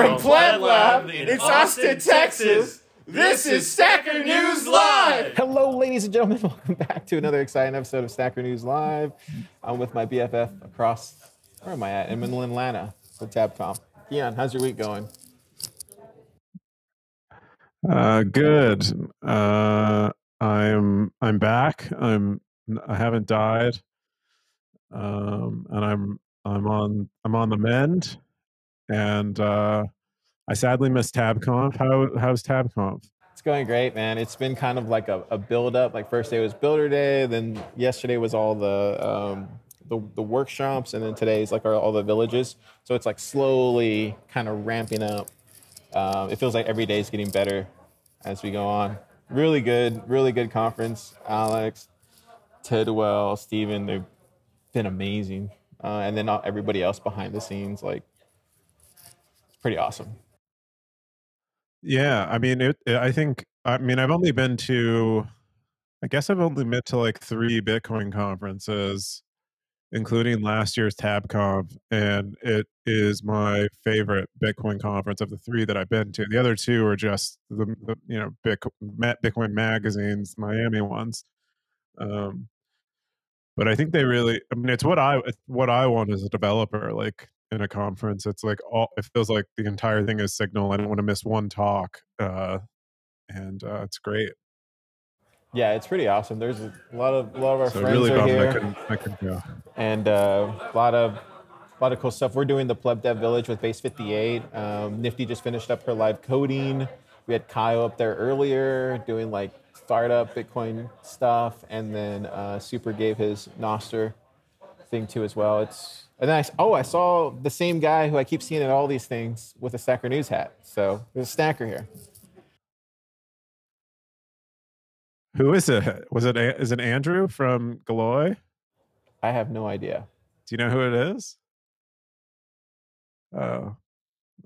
From Plant Lab in Austin, Texas, this is Stacker News Live. Hello, ladies and gentlemen. Welcome back to another exciting episode of Stacker News Live. I'm with my BFF across, where am I at? I'm in Atlanta with TabConf. Keyan, how's your week going? Uh, good. Uh, I'm I'm back. I'm I haven't died. Um, and I'm I'm on I'm on the mend, and uh, I sadly missed TabConf. How how's TabConf? It's going great, man. It's been kind of like a, a build up. Like first day was Builder Day, then yesterday was all the um, the, the workshops, and then today is like our, all the villages. So it's like slowly kind of ramping up. Um, it feels like every day is getting better as we go on. Really good, really good conference. Alex, Tidwell, Steven, they've been amazing. Uh, and then not everybody else behind the scenes, like pretty awesome. Yeah, I mean, it, I think I mean I've only been to, I guess I've only been to like three Bitcoin conferences, including last year's TabConf, and it is my favorite Bitcoin conference of the three that I've been to. The other two are just the, the you know Bitcoin magazines, Miami ones. Um, but I think they really. I mean, it's what I it's what I want as a developer. Like in a conference, it's like all. It feels like the entire thing is signal. I don't want to miss one talk, uh, and uh, it's great. Yeah, it's pretty awesome. There's a lot of a lot of our So friends really are here, I couldn't. I couldn't go. and uh, a lot of a lot of cool stuff. We're doing the Pleb Dev Village with Base 58. Um, Nifty just finished up her live coding. We had Kyle up there earlier doing like startup Bitcoin stuff, and then uh, Super gave his Nostr thing too as well. It's and then I, oh I saw the same guy who I keep seeing at all these things with a Stacker News hat. So there's a Stacker here. Who is it? Was it is it Andrew from Galoy? I have no idea. Do you know who it is? Oh,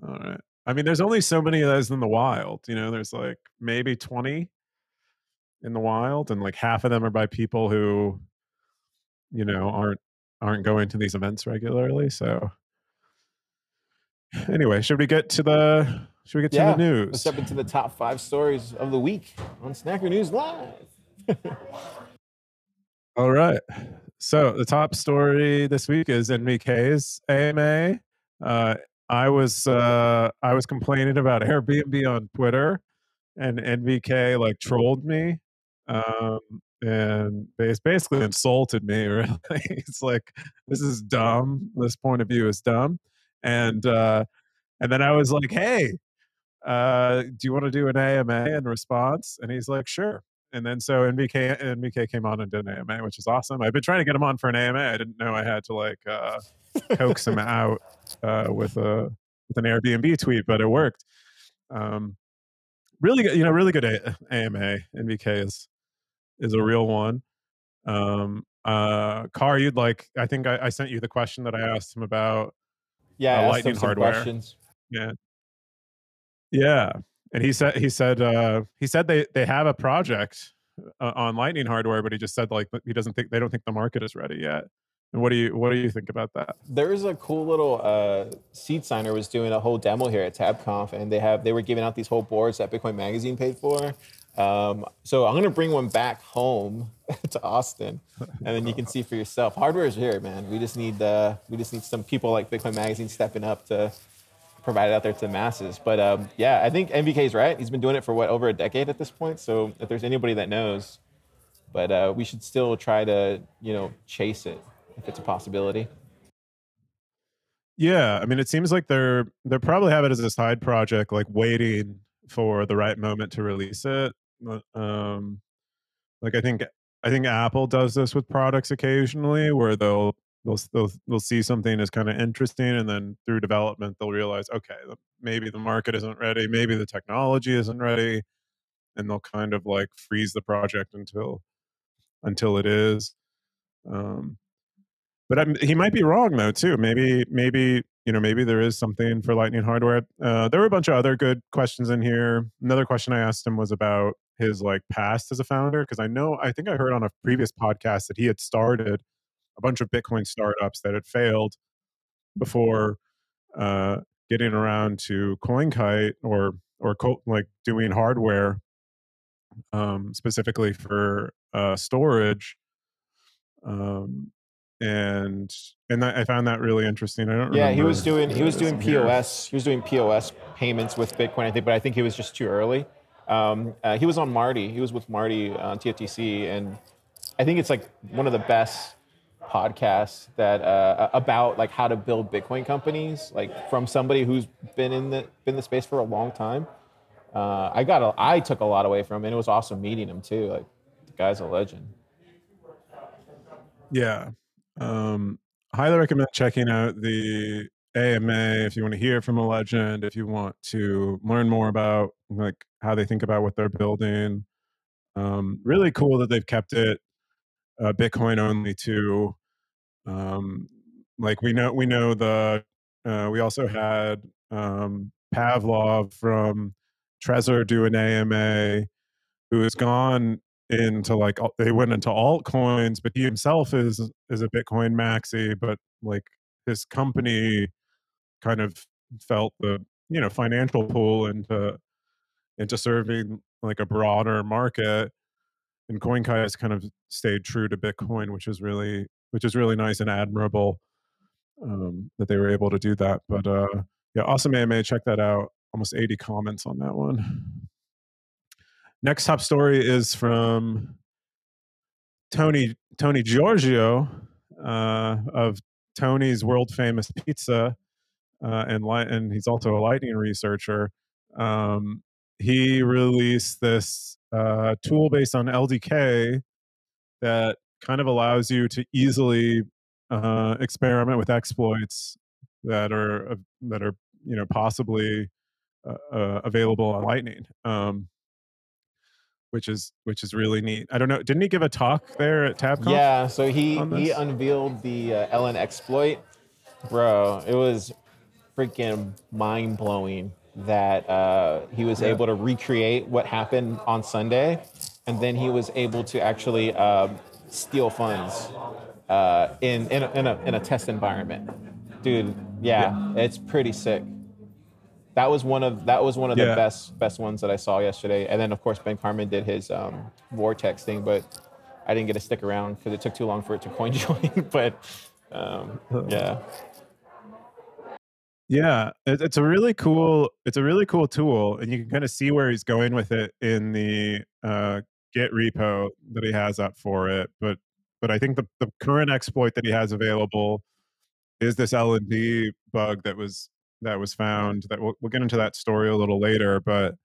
all right. I mean, there's only so many of those in the wild. You know, there's like maybe 20 in the wild, and like half of them are by people who, you know, aren't aren't going to these events regularly. So, anyway, should we get to the should we get to the news? Let's step into the top five stories of the week on Snacker News Live. All right. So the top story this week is NVK's AMA. Uh, I was uh, I was complaining about Airbnb on Twitter, and NVK like trolled me, um, and basically insulted me. Really, it's like this is dumb. This point of view is dumb, and uh, and then I was like, hey, uh, do you want to do an AMA in response? And he's like, sure. And then so NVK NVK came on and did an AMA, which is awesome. I've been trying to get him on for an AMA. I didn't know I had to like uh, coax him out uh, with a with an Airbnb tweet, but it worked. Um, really good, you know, really good a- AMA. NVK is is a real one. Um, uh, Car, you'd like? I think I, I sent you the question that I asked him about Yeah, Uh, lightning hardware. questions. yeah. Yeah. And he said he said uh he said they they have a project uh, on lightning hardware but he just said like he doesn't think they don't think the market is ready yet. And what do you what do you think about that? There's a cool little uh, seed signer was doing a whole demo here at TabConf, and they have they were giving out these whole boards that Bitcoin Magazine paid for. Um, so I'm gonna bring one back home to Austin, and then you can see for yourself. Hardware is here, man. We just need uh, we just need some people like Bitcoin Magazine stepping up to provide it out there to the masses. But um, yeah, I think NVK is right. He's been doing it for what over a decade at this point. So if there's anybody that knows, but uh, we should still try to you know chase it if it's a possibility. Yeah, I mean it seems like they're they probably have it as a side project like waiting for the right moment to release it. Um like I think I think Apple does this with products occasionally where they'll they'll they'll, they'll see something as kind of interesting and then through development they'll realize okay maybe the market isn't ready maybe the technology isn't ready and they'll kind of like freeze the project until until it is um but I'm, he might be wrong though too. Maybe maybe you know maybe there is something for lightning hardware. Uh, there were a bunch of other good questions in here. Another question i asked him was about his like past as a founder because i know i think i heard on a previous podcast that he had started a bunch of bitcoin startups that had failed before uh, getting around to CoinKite or or co- like doing hardware um, specifically for uh, storage. Um, and and I found that really interesting. I don't. Yeah, he was doing he was doing POS. Here. He was doing POS payments with Bitcoin, I think, but I think he was just too early. Um, uh, he was on Marty. He was with Marty on TFTC, and I think it's like one of the best podcasts that uh, about like how to build Bitcoin companies, like from somebody who's been in the been the space for a long time. Uh, I got a, I took a lot away from him, and it was awesome meeting him too. Like the guy's a legend. Yeah, um, highly recommend checking out the AMA if you want to hear from a legend, if you want to learn more about like how they think about what they're building. Um, really cool that they've kept it uh, Bitcoin only too. Um, like we know, we know the. Uh, we also had um, Pavol from Trezor do an AMA, who has gone into like they went into altcoins, but he himself is is a Bitcoin maxi, but like his company kind of felt the you know financial pull into into serving like a broader market and CoinKite has kind of stayed true to Bitcoin, which is really which is really nice and admirable um, that they were able to do that. But uh, yeah, awesome AMA. Check that out. Almost 80 comments on that one. Next top story is from Tony Tony Giorgio uh, of Tony's world famous pizza, uh, and li- and he's also a lightning researcher. Um, he released this uh, tool based on LDK that kind of allows you to easily uh, experiment with exploits that are uh, that are you know possibly uh, uh, available on Lightning, um, which is which is really neat. I don't know. Didn't he give a talk there at TabConf? Yeah, so he he unveiled the uh, LNsploit, bro. It was freaking mind blowing that uh, he was yeah. able to recreate what happened on Sunday, and then he was able to actually uh, steal funds uh, in in a, in a, in a test environment. Dude, yeah, yeah, it's pretty sick. That was one of that was one of the best best ones that I saw yesterday. And then of course Ben Carman did his um, vortex thing, but I didn't get to stick around because it took too long for it to coin join. but um, yeah. Yeah, it's a really cool. It's a really cool tool, and you can kind of see where he's going with it in the uh, Git repo that he has up for it. But but I think the the current exploit that he has available is this LND bug that was that was found. That we'll, we'll get into that story a little later. But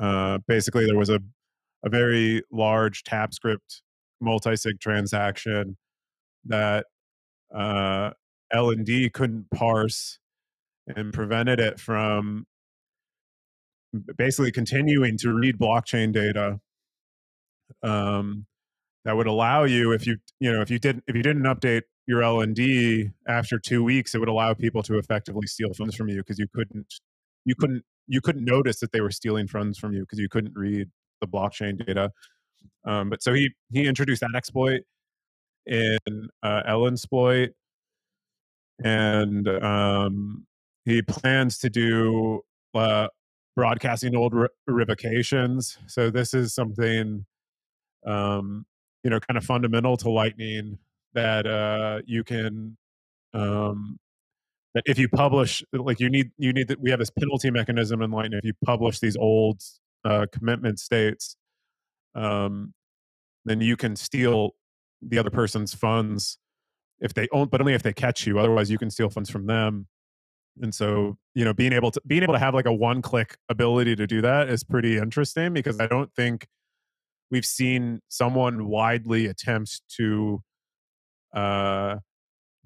uh, basically, there was a a very large Tapscript multi-sig transaction that uh, LND couldn't parse and prevented it from basically continuing to read blockchain data um, that would allow you if you you know if you didn't if you didn't update your LND after two weeks, it would allow people to effectively steal funds from you because you couldn't you couldn't you couldn't notice that they were stealing funds from you because you couldn't read the blockchain data. Um, but so he he introduced that exploit in uh, LNsploit, and um, he plans to do uh, broadcasting old re- revocations. So this is something, um, you know, kind of fundamental to Lightning that uh, you can. Um, that if you publish, like you need, you need that we have this penalty mechanism in Lightning. If you publish these old uh, commitment states, um, then you can steal the other person's funds if they own, but only if they catch you. Otherwise, you can steal funds from them and so you know being able to being able to have like a one click ability to do that is pretty interesting because i don't think we've seen someone widely attempt to uh,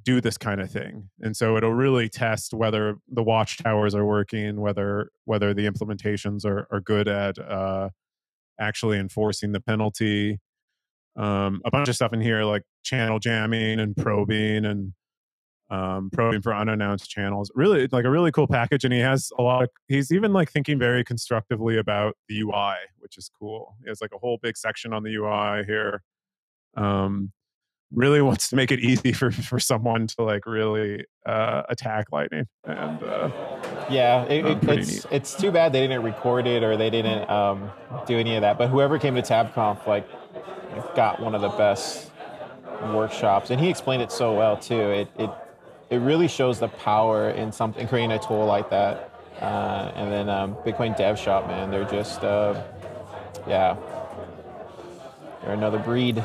do this kind of thing. And so it'll really test whether the watchtowers are working whether whether the implementations are, are good at uh, actually enforcing the penalty. Um, a bunch of stuff in here like channel jamming and probing and um, probing for unannounced channels. Really, like a really cool package, and he has a lot of. He's even like thinking very constructively about the UI, which is cool. He has like a whole big section on the UI here. Um, really wants to make it easy for for someone to like really uh, attack Lightning. And uh, yeah, it, uh, it, it's neat. it's too bad they didn't record it or they didn't um, do any of that. But whoever came to TabConf like got one of the best workshops, and he explained it so well too. It it it really shows the power in something creating a tool like that. Uh, and then um, Bitcoin Dev Shop, man, they're just uh, yeah, they're another breed.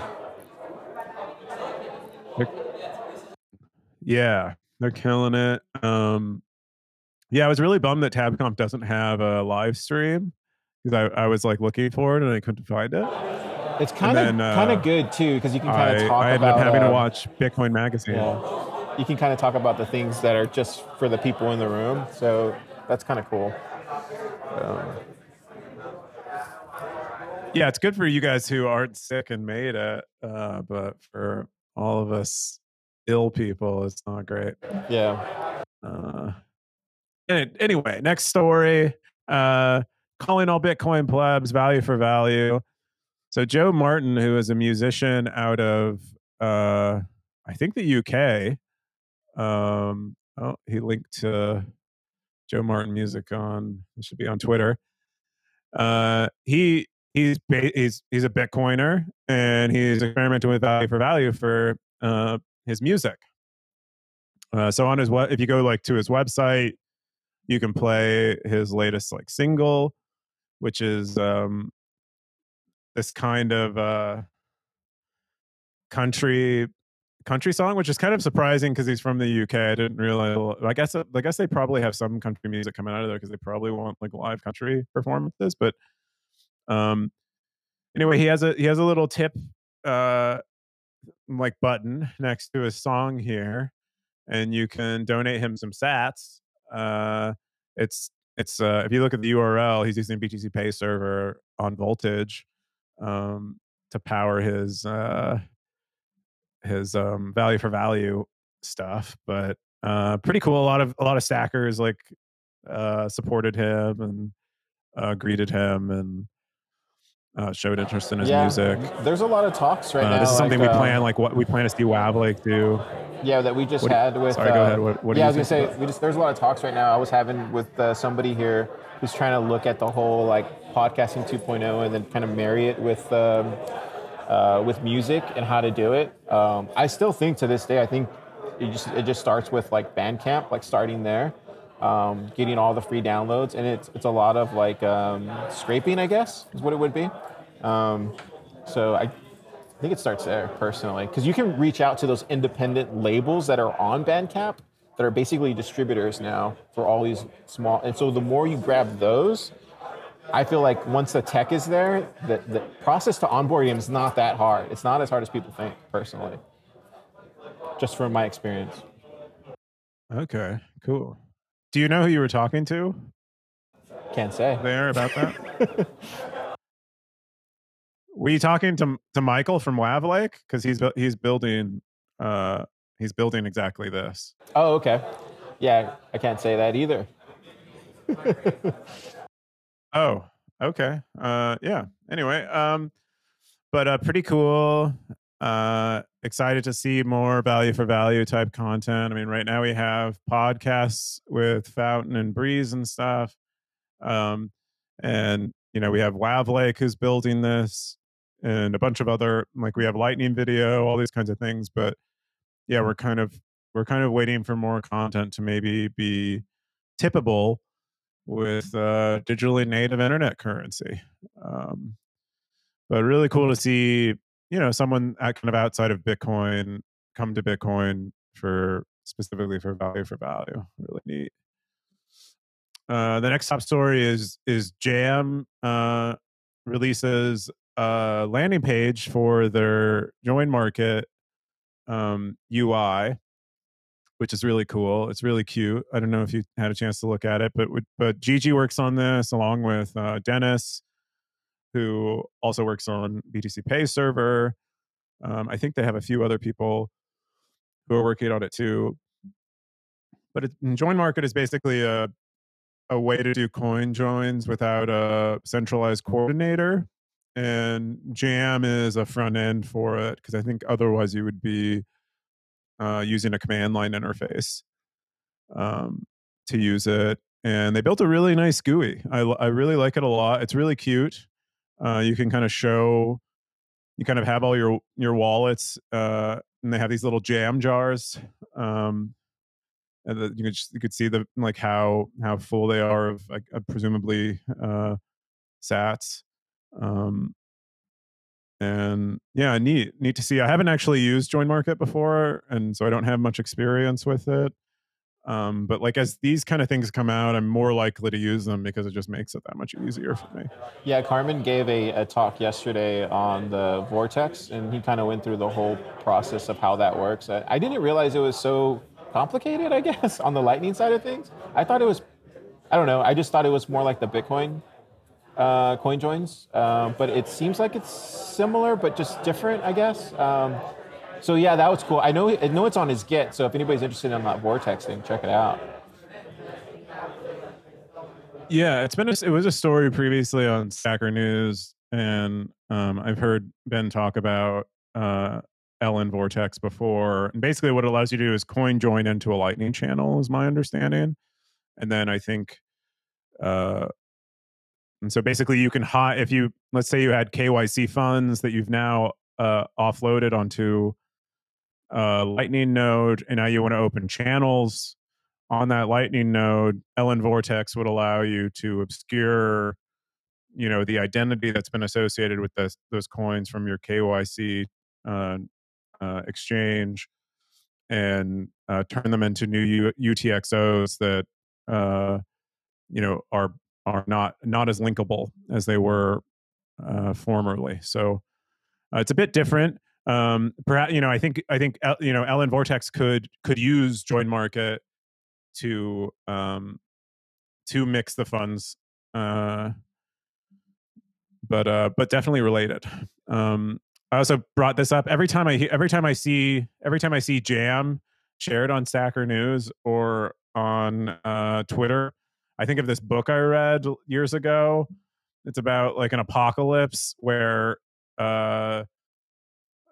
yeah, they're killing it. Um, yeah, I was really bummed that TabConf doesn't have a live stream because I, I was like looking for it and I couldn't find it. It's kind of kind of good too because you can kind of talk about it. I ended about up having to watch Bitcoin Magazine. Yeah. You can kind of talk about the things that are just for the people in the room. So that's kind of cool. Um, yeah, it's good for you guys who aren't sick and made it, uh, but for all of us ill people, it's not great. yeah. Uh, anyway, next story. Uh, calling all Bitcoin plebs value for value. So Joe Martin, who is a musician out of uh, I think the UK. Um, oh, he linked to Joe Martin music on. It should be on Twitter. Uh, he he's he's he's a Bitcoiner and he's experimenting with value for value for uh, his music. Uh, so on his what if you go like to his website, you can play his latest like single, which is um, this kind of uh, country country song, which is kind of surprising because he's from the UK. I didn't realize. I guess I guess they probably have some country music coming out of there because they probably want like live country performances. But um, anyway, he has a he has a little tip uh like button next to his song here, and you can donate him some Sats. Uh, it's it's uh, if you look at the URL, he's using BTC Pay server on Voltage um, to power his uh, his um, value for value stuff. But uh, pretty cool. A lot of a lot of stackers like uh, supported him and uh, greeted him and uh, showed interest in his yeah. music. There's a lot of talks right Uh, now. this is something we uh, plan like what we plan to see Wavlake do. Yeah, that we just What do you- had with. sorry, go uh, ahead. What- what yeah, you I was gonna say we just there's a lot of talks right now. I was having with uh, somebody here who's trying to look at the whole like podcasting 2.0 and then kind of marry it with um, uh, with music and how to do it. Um, I still think to this day, I think it just it just starts with like Bandcamp, like starting there, um, getting all the free downloads, and it's it's a lot of like um, scraping, I guess, is what it would be. Um, so I I think it starts there personally, because you can reach out to those independent labels that are on Bandcamp that are basically distributors now for all these small. And so the more you grab those, I feel like once the tech is there, the, the process to onboard them is not that hard. It's not as hard as people think, personally. Just from my experience. Okay, cool. Do you know who you were talking to Can't say. there about that? were you talking to to Michael from Wavlake because he's he's building uh he's building exactly this. Oh, okay. Yeah, I can't say that either. Oh, okay. Uh, yeah. Anyway, um, but uh, pretty cool. Uh, excited to see more value for value type content. I mean, right now we have podcasts with Fountain and Breeze and stuff. Um, and you know, we have Wavlake who's building this, and a bunch of other like we have Lightning Video, all these kinds of things. But yeah, we're kind of we're kind of waiting for more content to maybe be tippable with uh, digitally native internet currency. Um, but really cool to see, you know, someone kind of outside of Bitcoin come to Bitcoin for specifically for value for value. Really neat. Uh, the next top story is is Jam uh, releases a landing page for their join market um, UI, which is really cool. It's really cute. I don't know if you had a chance to look at it, but but Gigi works on this along with uh, Dennis, who also works on BTC Pay server. Um, I think they have a few other people who are working on it too. But it, join market is basically a a way to do coin joins without a centralized coordinator. and Jam is a front end for it because I think otherwise you would be uh, using a command line interface um, to use it. And they built a really nice GUI. I, I really like it a lot. It's really cute. Uh, you can kind of show, you kind of have all your your wallets, uh, and they have these little jam jars. Um, and the, you could you could see the like how how full they are of like, uh, presumably uh, Sats. Um, and yeah, neat, neat to see. I haven't actually used Join Market before, and so I don't have much experience with it. Um, but like as these kind of things come out, I'm more likely to use them because it just makes it that much easier for me. Yeah, Carman gave a, a talk yesterday on the Vortex, and he kind of went through the whole process of how that works. I, I didn't realize it was so complicated. I guess on the Lightning side of things, I thought it was. I don't know. I just thought it was more like the Bitcoin uh, coin joins, uh, but it seems like it's similar but just different, I guess. Um, so yeah, that was cool. I know I know it's on his Git, so if anybody's interested in that Vortex thing, check it out. Yeah, it's been a, it was a story previously on Stacker News, and um, I've heard Ben talk about uh, LN Vortex before. And basically, what it allows you to do is coin join into a Lightning channel, is my understanding. And then I think uh, and so basically, you can hide if you let's say you had KYC funds that you've now uh, offloaded onto a Lightning node, and now you want to open channels on that Lightning node. LN Vortex would allow you to obscure, you know, the identity that's been associated with this, those coins from your KYC uh, uh, exchange, and uh, turn them into new U- UTXOs that uh, you know are are not not as linkable as they were uh, formerly. So uh, it's a bit different. Um, perhaps you know I think I think you know LN Vortex could could use Join Market to um, to mix the funds, uh, but uh, but definitely related. Um, I also brought this up every time I every time I see every time I see Jam shared on Stacker News or on uh, Twitter. I think of this book I read years ago. It's about like an apocalypse where uh,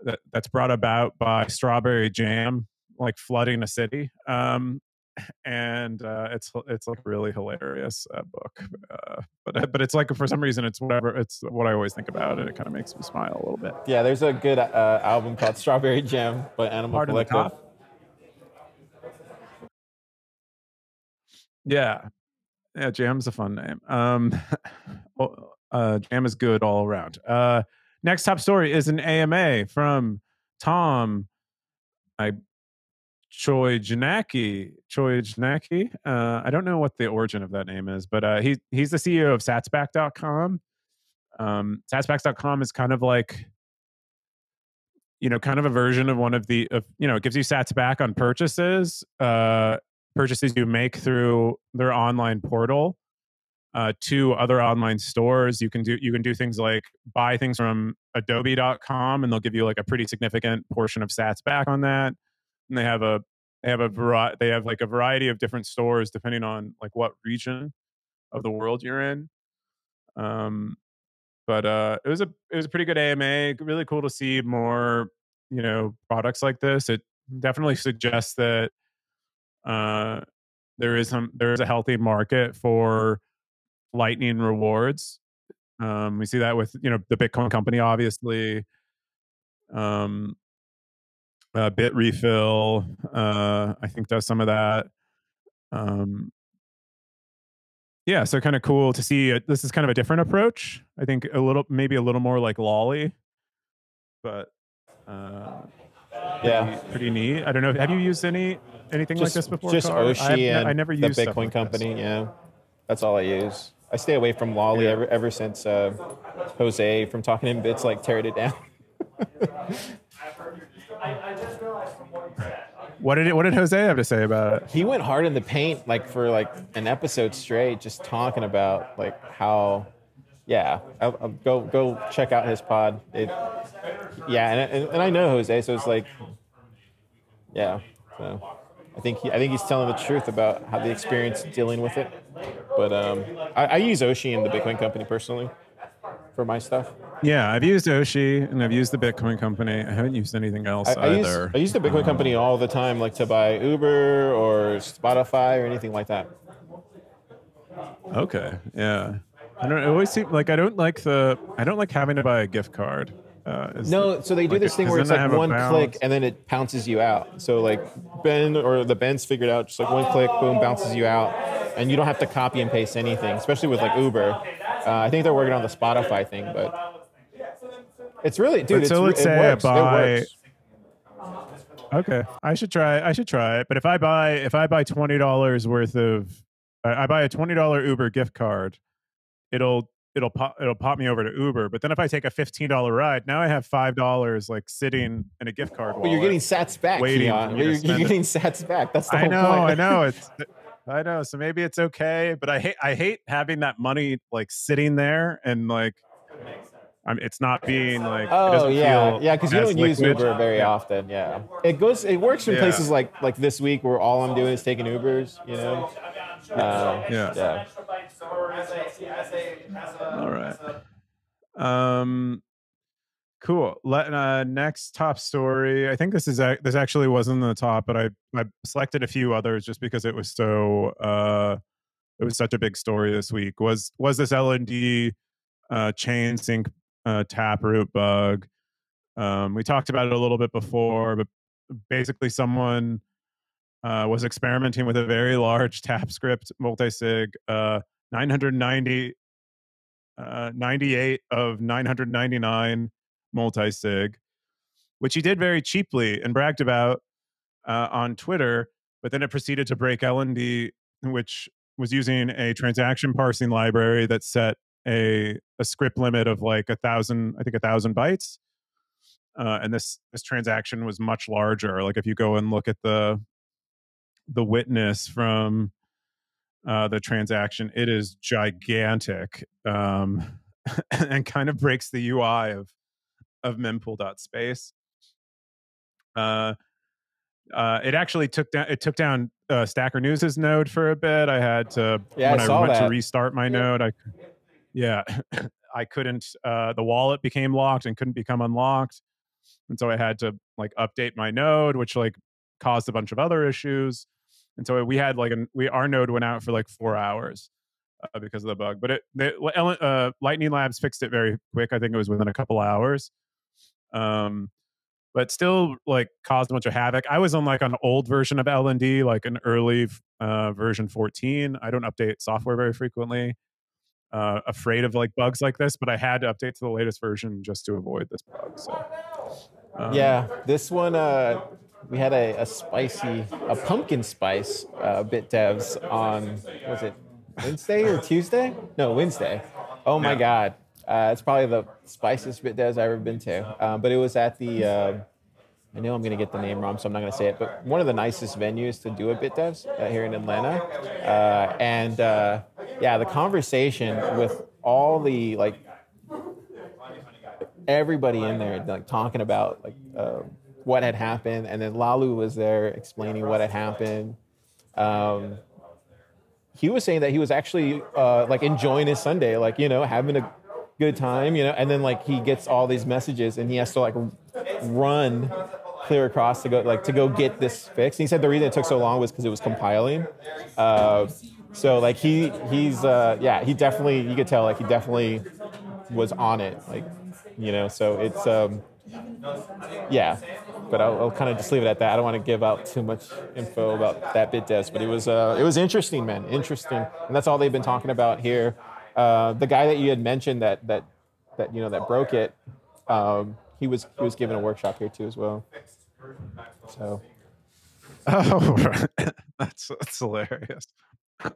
that that's brought about by strawberry jam, like flooding a city. Um, and uh, it's it's like really hilarious uh, book, uh, but but it's like for some reason it's whatever it's what I always think about, and it kind of makes me smile a little bit. Yeah, there's a good uh, album called Strawberry Jam by Animal Collective. Yeah, yeah, Jam's a fun name. Um, uh, Jam is good all around. Uh, next top story is an AMA from Tom. I Choi Janaki. Choi Janaki. Uh, I don't know what the origin of that name is, but uh, he he's the CEO of Satsback.com. Um, Satsback.com is kind of like you know, kind of a version of one of the of you know, it gives you Sats back on purchases. Uh, purchases you make through their online portal uh, to other online stores. You can do you can do things like buy things from Adobe.com, and they'll give you like a pretty significant portion of Sats back on that. And they have a they have a variety they have like a variety of different stores depending on like what region of the world you're in. Um, but uh, it was a it was a pretty good AMA. Really cool to see more you know products like this. It definitely suggests that uh, there is some there is a healthy market for lightning rewards. Um, we see that with you know the Bitcoin company, obviously. Um, uh, Bitrefill, uh, I think does some of that. Um, yeah, so kind of cool to see. uh this is kind of a different approach. I think a little, maybe a little more like Lolli, but uh, Yeah. pretty, pretty neat. I don't know. Have you used any anything like this before? Just Car? Oshi I've and I never the used Bitcoin like this. company. Yeah, that's all I use. I stay away from Lolli Yeah. ever ever since uh, Jose from Talking in Bits like teared it down. What did it, what did Jose have to say about it? He went hard in the paint like for like an episode straight, just talking about like how. Yeah, I'll, I'll go go check out his pod. It, yeah, and, and and I know Jose, so it's like, yeah. So I think he, I think he's telling the truth about how the experience dealing with it. But um, I, I use Oshi and the Bitcoin company personally for my stuff. Yeah, I've used Oshi and I've used the Bitcoin company. I haven't used anything else I, I use either. I use the Bitcoin Um, company all the time, like to buy Uber or Spotify or anything like that. Okay, yeah. I don't. It always seem like I don't like the. I don't like having to buy a gift card. Uh, No, so they do like, this thing where it's like one click and then it pounces you out. So like Ben or the Ben's figured out just like one click, boom, bounces you out, and you don't have to copy and paste anything. Especially with like Uber, uh, I think they're working on the Spotify thing, but it's really, dude. It's, so re- let's it say I works. buy- It works. Okay, I should try. I should try it. But if I buy if I buy twenty dollars worth of, I I buy a twenty dollar Uber gift card, it'll it'll pop it'll pop me over to Uber. But then if I take a fifteen dollar ride, now I have five dollars like sitting in a gift card. But you're getting Sats back, waiting Keyan. for me to You're, you're spend it. getting Sats back. That's the I whole know, point. I know. It's I know. So maybe it's okay, but I hate I hate having that money like sitting there and like I'm it's not being like Oh yeah, yeah, because you don't use liquid. Uber very Yeah. often. Yeah, it goes. It works in Yeah. places like like this week where all I'm doing is taking Ubers. You know. Uh, Yeah. yeah. All right. Um, cool. Let uh, next top story. I think this is ac- this actually wasn't the top, but I I selected a few others just because it was so uh, it was such a big story this week. Was was this LND uh, chain sync uh, taproot bug? Um, we talked about it a little bit before, but basically someone uh, was experimenting with a very large tap script multi-sig uh, 990 uh, 98 of 999 multi-sig which he did very cheaply and bragged about uh, on twitter but then it proceeded to break lnd which was using a transaction parsing library that set a, a script limit of like a thousand i think a thousand bytes uh, and this this transaction was much larger. Like if you go and look at the the witness from uh, the transaction. It is gigantic um, and kind of breaks the UI of of mempool.space. Uh, uh, it actually took down it took down uh, Stacker News's node for a bit. I had to Yeah, I when I, saw went to restart my node. I yeah, I couldn't. Uh, the wallet became locked and couldn't become unlocked, and so I had to like update my node, which like caused a bunch of other issues. And so we had like an we our node went out for like four hours uh, because of the bug. But it they, uh, Lightning Labs fixed it very quick. I think it was within a couple hours. Um, but still like caused a bunch of havoc. I was on like an old version of LND, like an early uh, version 14. I don't update software very frequently. Uh, afraid of like bugs like this, but I had to update to the latest version just to avoid this bug. So um, Yeah, this one uh, we had a, a spicy, a pumpkin spice uh, bit devs on was it Wednesday or Tuesday? No, Wednesday. Oh my Yeah. god, uh, it's probably the spiciest bit devs I've ever been to. Um, but it was at the. Uh, I know I'm gonna get the name wrong, so I'm not gonna say it. But one of the nicest venues to do a bit devs uh, here in Atlanta, uh, and uh, yeah, the conversation with all the like everybody in there like talking about like uh, what had happened, and then Laolu was there explaining what had happened. Um, he was saying that he was actually uh, like enjoying his Sunday, like you know, having a good time, you know, and then like he gets all these messages and he has to like run clear across to go like to go get this fixed. And he said the reason it took so long was because it was compiling. Uh, so like he he's uh, yeah he definitely you could tell like he definitely was on it like you know so it's um, yeah but I'll, I'll kind of just leave it at that. I don't want to give out too much info about that bit devs, but it was uh, it was interesting, man, interesting, and that's all they've been talking about here. Uh, the guy that you had mentioned that that that you know that broke it, um, he was he was giving a workshop here too as well. So Oh, that's that's hilarious.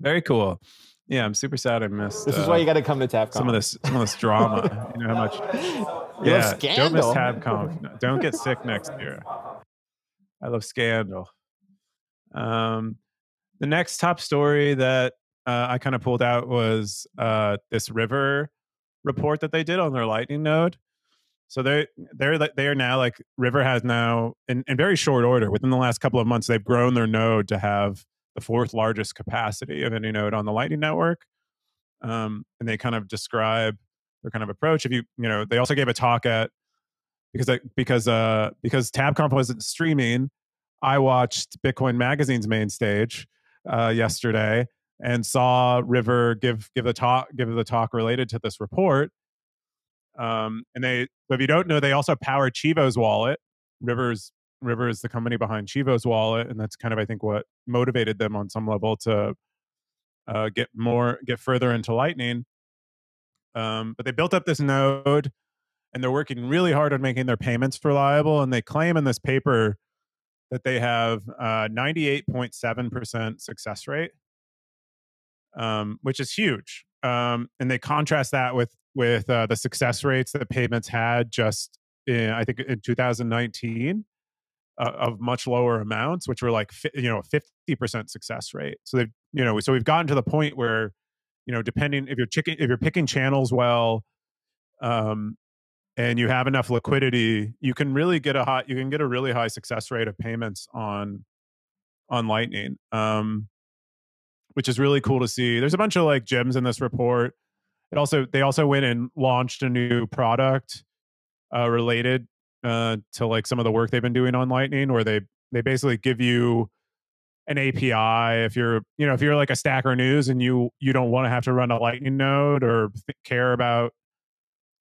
Very cool. Yeah, I'm super sad I missed. this is uh, why you got to come to TabConf. some of this some of this drama. you know how much. You yeah, don't miss. TabConf. Don't get sick next year. I love scandal. Um, the next top story that uh, I kind of pulled out was uh, this River report that they did on their Lightning node. So they they're they are now like River has now in, in very short order within the last couple of months they've grown their node to have the fourth largest capacity of any node on the Lightning network. Um, and they kind of describe their kind of approach. If you you know, they also gave a talk at because I, because uh because TabConf wasn't streaming, I watched Bitcoin Magazine's main stage uh, yesterday and saw River give give the talk give the talk related to this report. Um, and they, if you don't know, they also power Chivo's wallet. River's River is the company behind Chivo's wallet, and that's kind of I think what motivated them on some level to uh, get more get further into Lightning. Um, but they built up this node, and they're working really hard on making their payments reliable. And they claim in this paper that they have uh, 98.7% success rate, um, which is huge. Um, and they contrast that with with uh, the success rates that payments had just in, I think in 2019 uh, of much lower amounts, which were like you know 50% success rate. So they you know so we've gotten to the point where you know depending if you're checking if you're picking channels well um, and you have enough liquidity, you can really get a high you can get a really high success rate of payments on on Lightning. Um, which is really cool to see. There's a bunch of like gems in this report. It also they also went and launched a new product uh, related uh, to like some of the work they've been doing on Lightning, where they they basically give you an API if you're you know if you're like a Stacker News and you you don't want to have to run a Lightning node or th- care about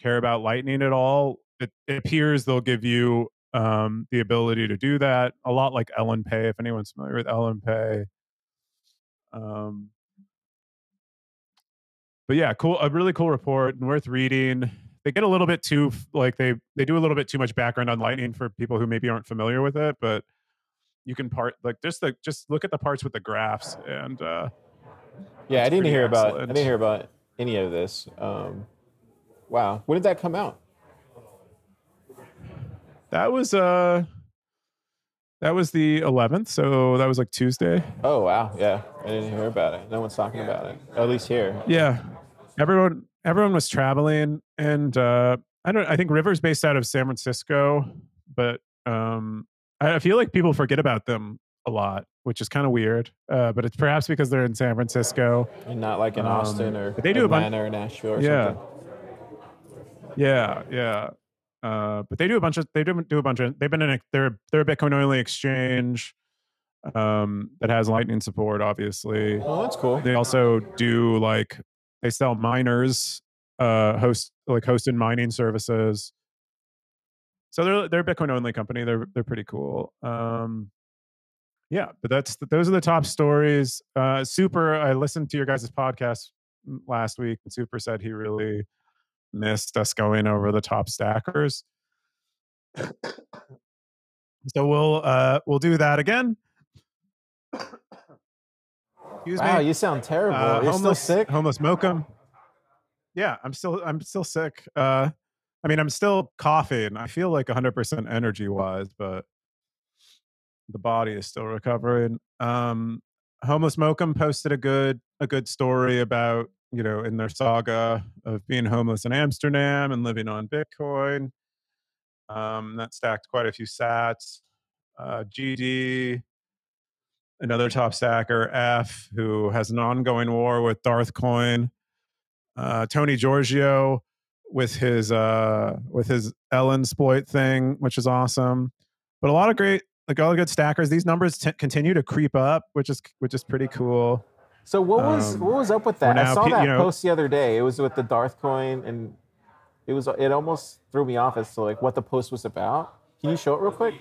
care about Lightning at all. It, it appears they'll give you um, the ability to do that. A lot like LNPay, if anyone's familiar with LNPay. Um, but yeah, cool. A really cool report and worth reading. They get a little bit too like they they do a little bit too much background on Lightning for people who maybe aren't familiar with it, but you can part like just the just look at the parts with the graphs and uh yeah i didn't hear excellent. about i didn't hear about any of this um wow when did that come out? That was uh that was the 11th so that was like tuesday. Oh wow yeah i didn't hear about it no one's talking about it at least here. Yeah everyone everyone was traveling and uh i don't i think river's based out of san francisco but um i feel like people forget about them a lot which is kind of weird uh but it's perhaps because they're in san francisco and not like in Um, austin or they do a bunch- atlanta or nashville or Yeah. something Yeah, yeah. Uh, but they do a bunch of they do do a bunch of they've been in a they're they're a Bitcoin only exchange um, that has Lightning support. Obviously, oh that's cool they also do like they sell miners uh, host like hosted mining services. So they're they're a Bitcoin only company. They're they're pretty cool. Um, yeah, but that's those are the top stories. Uh, Super, I listened to your guys' podcast last week, and Super said he really missed us going over the top stackers. so we'll uh we'll do that again. Excuse wow me. you sound terrible Uh, you're homeless, still sick Homeless Mokum. Yeah, I'm still I'm still sick. Uh I mean, I'm still coughing. I feel like 100% energy wise, but the body is still recovering. Um Homeless Mokum posted a good a good story about, you know, in their saga of being homeless in Amsterdam and living on Bitcoin. Um that stacked quite a few sats. Uh GD another top stacker, F, who has an ongoing war with Darth Coin. Uh, Tony Giorgio with his uh, with his LNsploit thing, which is awesome. But a lot of great, like all the good stackers. These numbers t- continue to creep up, which is which is pretty cool. so what was um, what was up with we're that i saw that you know- post the other day it was with the darth coin and it was it almost threw me off as to like what the post was about can you show it real quick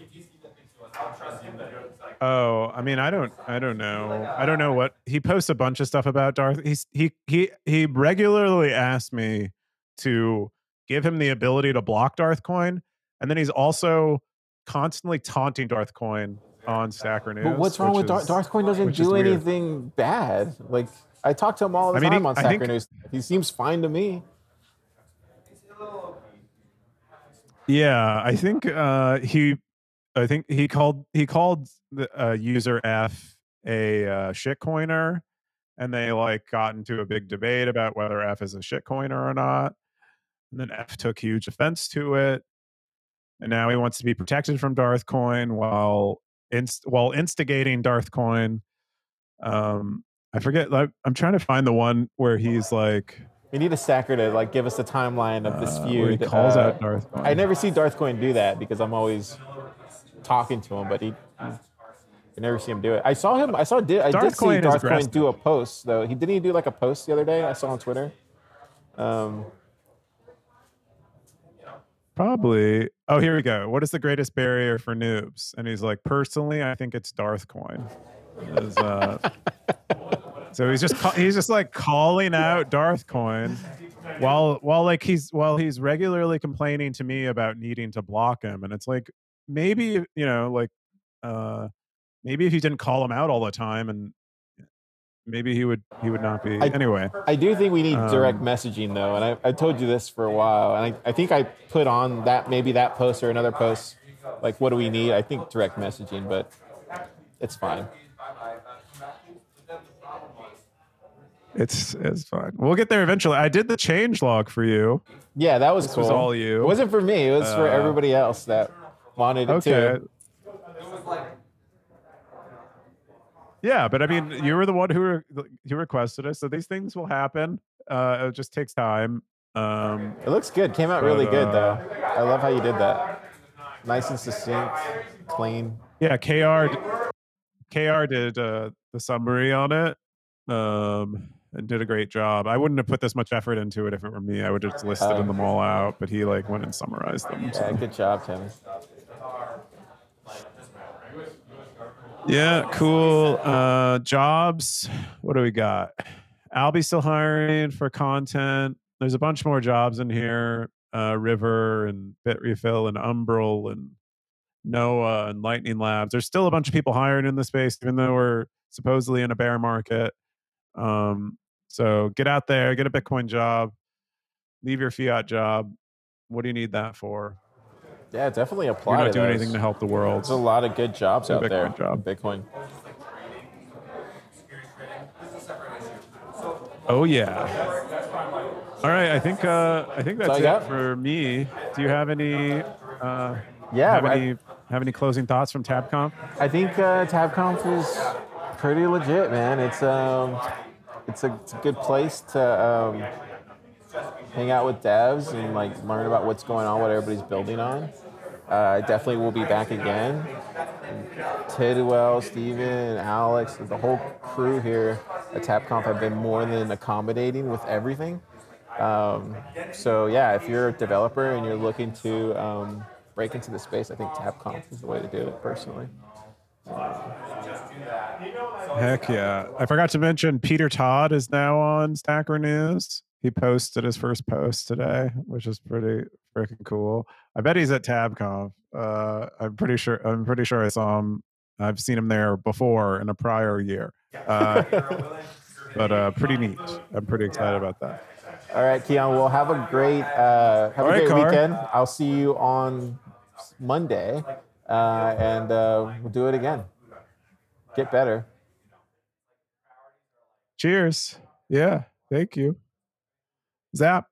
Oh, I mean, I don't, I don't know, I don't know what he posts a bunch of stuff about Darth. He's he he he regularly asks me to give him the ability to block Darth Coin, and then he's also constantly taunting Darth Coin on Stacker News. But what's wrong with Darth? Darth Coin doesn't do anything bad. Like I talk to him all the I mean, he- time on I Stacker think- News. He seems fine to me. Yeah, I think uh, he, I think he called he called the uh, user F a uh, shitcoiner, and they like got into a big debate about whether F is a shitcoiner or not. And then F took huge offense to it, and now he wants to be protected from Darth Coin while inst- while instigating Darth Coin. Um, I forget. Like, I'm trying to find the one where he's like, We need a stacker to like give us the timeline of this Uh, where he feud. calls Uh, out Darth. Coin. I never see Darth Coin do that because I'm always talking to him, but he. You never see him do it. I saw him. I saw. Did I Darth did see Coin is Darth Coin do a post though? He didn't he do like a post the other day? I saw on Twitter. Um, Probably. Oh, here we go. What is the greatest barrier for noobs? And he's like, personally, I think it's Darth Coin. Is, uh, so he's just ca- he's just like calling out Darth Coin, while while like he's while he's regularly complaining to me about needing to block him, and it's like maybe you know like uh maybe if he didn't call him out all the time and maybe he would he would not be I- anyway. I do think we need direct Um, messaging though, and I, I told you this for a while, and I, I think I put on that maybe that post or another post, like what do we need? I think direct messaging, but it's fine. It's it's fine. We'll get there eventually. I did the change log for you. Yeah, that was This cool. was all you. It wasn't for me. It was for Uh, everybody else that wanted it Okay. too. Yeah, but I mean, you were the one who re- you requested it, so these things will happen. Uh, it just takes time. Um, It looks good. Came out really good uh, though. I love how you did that. Nice and succinct, clean. yeah, Kr Kr did uh, the summary on it um, and did a great job. I wouldn't have put this much effort into it if it were me. I would have just listed Oh. them all out, but he like went and summarized them. Yeah, so. good job, Tim. Yeah, cool. Uh, jobs. What do we got? Albie's still hiring for content. There's a bunch more jobs in here. Uh, River and Bitrefill and Umbrel and Noah and Lightning Labs. There's still a bunch of people hiring in the space, even though we're supposedly in a bear market. Um, so get out there, get a Bitcoin job, leave your fiat job. What do you need that for? Yeah, definitely apply. You're not doing those. anything to help the world. There's a lot of good jobs out there. Bitcoin job. Bitcoin. Oh yeah. All right, I think uh, I think that's you it for me. Do you have any uh, Yeah, have I- any have any closing thoughts from TabConf? I think uh, TabConf is pretty legit, man. It's um, it's a, it's a good place to um, hang out with devs and like learn about what's going on, what everybody's building on. Uh, definitely will be back again. Tidwell, Steven, Alex, the whole crew here at TabConf have been more than accommodating with everything. Um, so yeah, if you're a developer and you're looking to um, break into the space, I think TabConf is the way to do it personally. Heck yeah! I forgot to mention Peter Todd is now on Stacker News. He posted his first post today, which is pretty freaking cool. I bet he's at TabConf. Uh, I'm pretty sure. I'm pretty sure I saw him. I've seen him there before in a prior year. Uh, but uh, pretty neat. I'm pretty excited about that. All right, Keyan. Well, have a great uh, have All a right, great Car. weekend. I'll see you on Monday, uh, and uh, we'll do it again. Get better. Cheers. Yeah. Thank you. Zap.